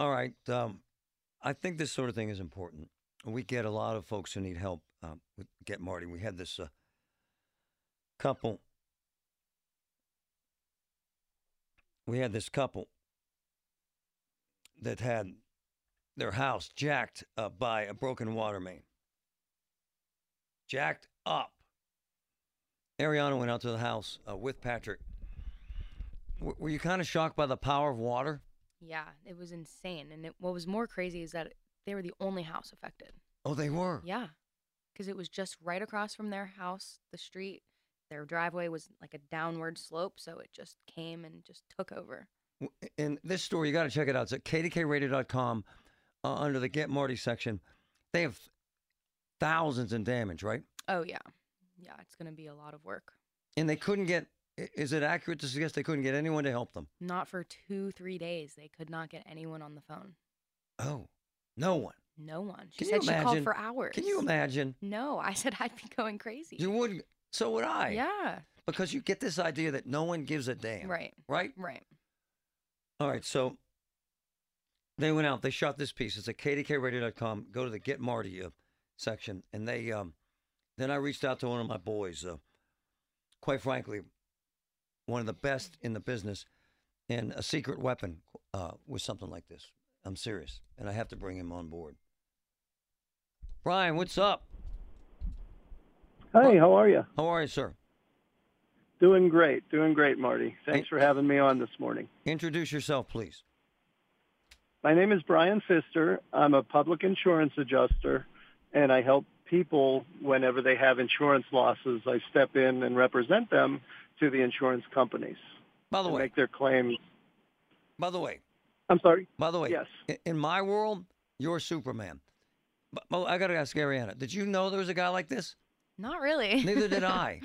All right. Um, I think this sort of thing is important. We get a lot of folks who need help uh, with Get Marty. We had this uh, couple. We had this couple that had their house jacked up by a broken water main. Jacked up. Ariana went out to the house uh, with Patrick. W- were you kind of shocked by the power of water? Yeah, it was insane. And it, what was more crazy is that they were the only house affected. Oh, they were. Yeah, because it was just right across from their house, the street. Their driveway was like a downward slope, so it just came and just took over. And this story, you got to check it out. It's at kdkradio.com uh, under the Get Marty section. They have thousands in damage, right? Oh yeah, yeah, it's gonna be a lot of work. And they couldn't get, is it accurate to suggest they couldn't get anyone to help them? Not for two, three days. They could not get anyone on the phone. Oh, no one. No one. She Can said you she called for hours. Can you imagine? No, I said I'd be going crazy. You would, so would I. Yeah. Because you get this idea that no one gives a damn. Right. Right? Right. All right, so they went out. They shot this piece. It's at kdkradio.com. Go to the Get Marty uh, section, and they. Um, then I reached out to one of my boys. Uh, quite frankly, one of the best in the business, and a secret weapon uh, with something like this. I'm serious, and I have to bring him on board. Brian, what's up? Hi, how are you? How are you, sir? Doing great, doing great, Marty. Thanks Hey. for having me on this morning. Introduce yourself, please. My name is Brian Pfister. I'm a public insurance adjuster, and I help people whenever they have insurance losses. I step in and represent them to the insurance companies By the to way, make their claims. by the way, I'm sorry. By the way, Yes. in my world, you're Superman. But well, I got to ask Ariana, did you know there was a guy like this? Not really. Neither did I.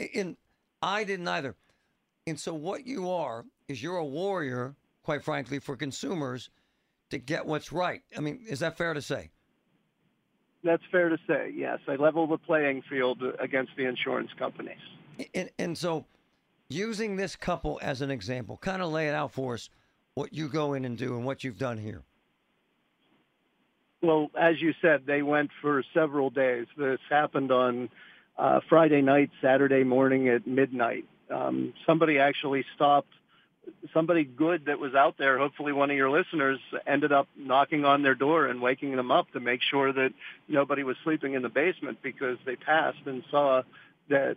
I- And I didn't either. And so what you are is you're a warrior, quite frankly, for consumers to get what's right. I mean, is that fair to say? That's fair to say. Yes, I level the playing field against the insurance companies. And, and so using this couple as an example, kind of lay it out for us what you go in and do and what you've done here. Well, as you said, they went for several days. This happened on uh, Friday night, Saturday morning at midnight. Um, somebody actually stopped. Somebody good that was out there, hopefully one of your listeners, ended up knocking on their door and waking them up to make sure that nobody was sleeping in the basement because they passed and saw that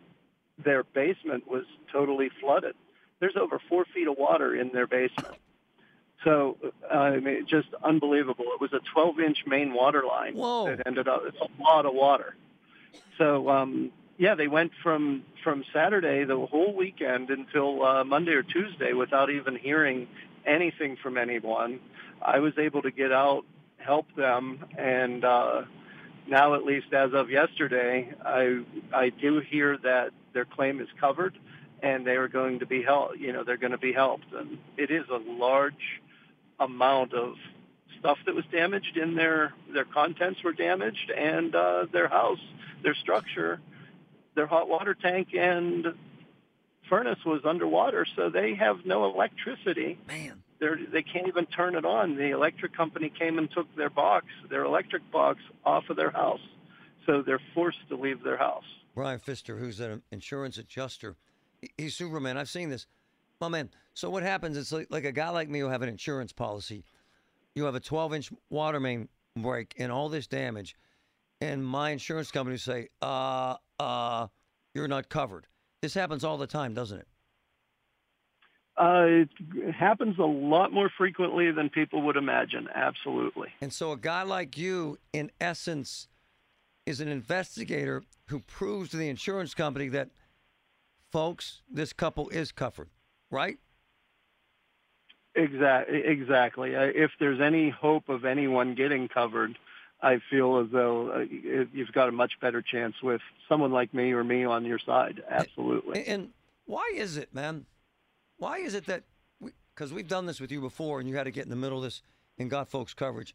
their basement was totally flooded. There's over four feet of water in their basement. So, uh, I mean, just unbelievable. It was a 12-inch main water line Whoa. that ended up. It's a lot of water. So, um, yeah, they went from from Saturday the whole weekend until uh, Monday or Tuesday without even hearing anything from anyone. I was able to get out, help them, and uh, now, at least as of yesterday, I I do hear that their claim is covered, and they are going to be helped. You know, they're going to be helped, and it is a large amount of stuff that was damaged in their their contents were damaged, and uh, their house, their structure, their hot water tank and furnace was underwater, so they have no electricity Man. they're, they can't even turn it on. The electric company came and took their box, their electric box, off of their house. So they're forced to leave their house. Brian Pfister, who's an insurance adjuster. He's Superman. I've seen this. My man. So what happens? It's like, like a guy like me who have an insurance policy. You have a 12 inch water main break and all this damage, and my insurance company say, uh, uh, you're not covered. This happens all the time, doesn't it? Uh, it happens a lot more frequently than people would imagine. Absolutely. And so a guy like you, in essence, is an investigator who proves to the insurance company that, folks, this couple is covered, right? Exactly. Exactly. Uh, If there's any hope of anyone getting covered, I feel as though uh, you've got a much better chance with someone like me or me on your side. Absolutely. And, and why is it, man? Why is it that because we, have done this with you before, and you had to get in the middle of this and got folks coverage?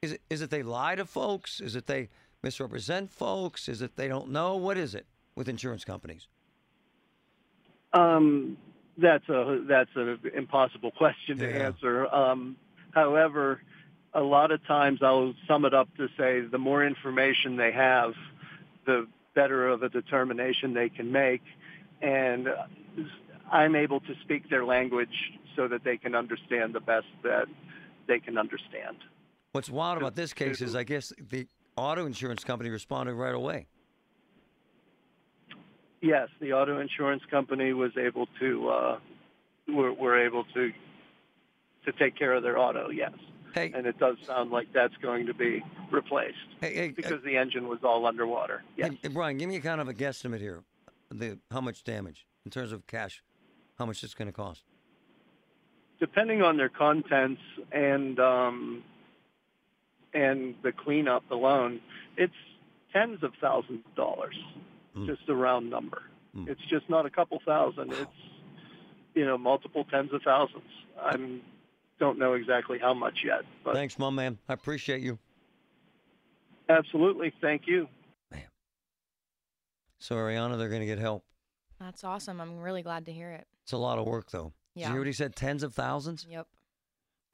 Is it is it they lie to folks? Is it they misrepresent folks? Is it they don't know? What is it with insurance companies? Um, that's a that's an impossible question to Yeah. answer. Um, however, a lot of times I'll sum it up to say the more information they have, the better of a determination they can make, and I'm able to speak their language so that they can understand the best that they can understand. What's wild about this case is, I guess the auto insurance company responded right away. Yes, the auto insurance company was able to uh, were, were able to to take care of their auto. Yes, Hey, and it does sound like that's going to be replaced hey, hey, because the engine was all underwater. Yes. Brian, give me a kind of a guesstimate here. The how much damage in terms of cash? How much it's going to cost? Depending on their contents and um, and the cleanup alone, it's tens of thousands of dollars. Mm. Just a round number. Mm. It's just not a couple thousand. It's you know multiple tens of thousands. I'm don't know exactly how much yet, but Thanks, my man. I appreciate you. absolutely. Thank you. Man. So, Ariana, they're going to get help. That's awesome. I'm really glad to hear it. It's a lot of work, though. Did you Yeah. hear what he said? Tens of thousands? Yep.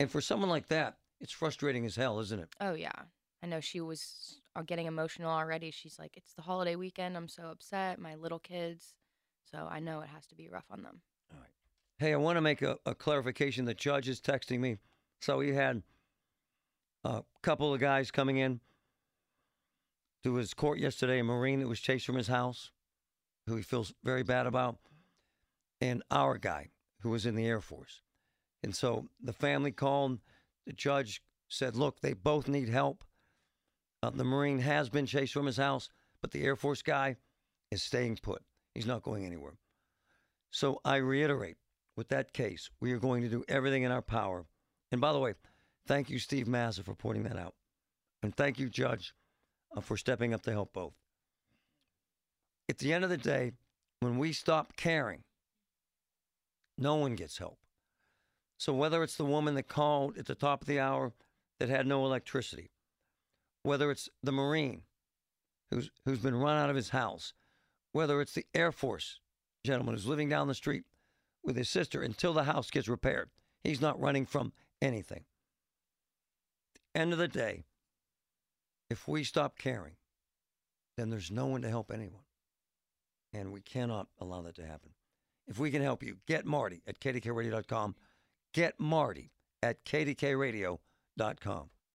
And for someone like that, it's frustrating as hell, isn't it? Oh yeah. I know she was uh, getting emotional already. She's like, "It's the holiday weekend. I'm so upset. My little kids." So I know it has to be rough on them. Hey, I want to make a, a clarification. The judge is texting me. So he had a couple of guys coming in to his court yesterday, a Marine that was chased from his house, who he feels very bad about, and our guy who was in the Air Force. And so the family called. The judge said, look, they both need help. Uh, the Marine has been chased from his house, but the Air Force guy is staying put. He's not going anywhere. So I reiterate with that case, we are going to do everything in our power. And by the way, thank you, Steve Massa, for pointing that out. And thank you, Judge, uh, for stepping up to help both. At the end of the day, when we stop caring, no one gets help. So whether it's the woman that called at the top of the hour that had no electricity, whether it's the Marine who's, who's been run out of his house, whether it's the Air Force gentleman who's living down the street with his sister until the house gets repaired. He's not running from anything. End of the day, if we stop caring, then there's no one to help anyone. And we cannot allow that to happen. If we can help you, get Marty at kdkradio.com. Get Marty at kdkradio.com.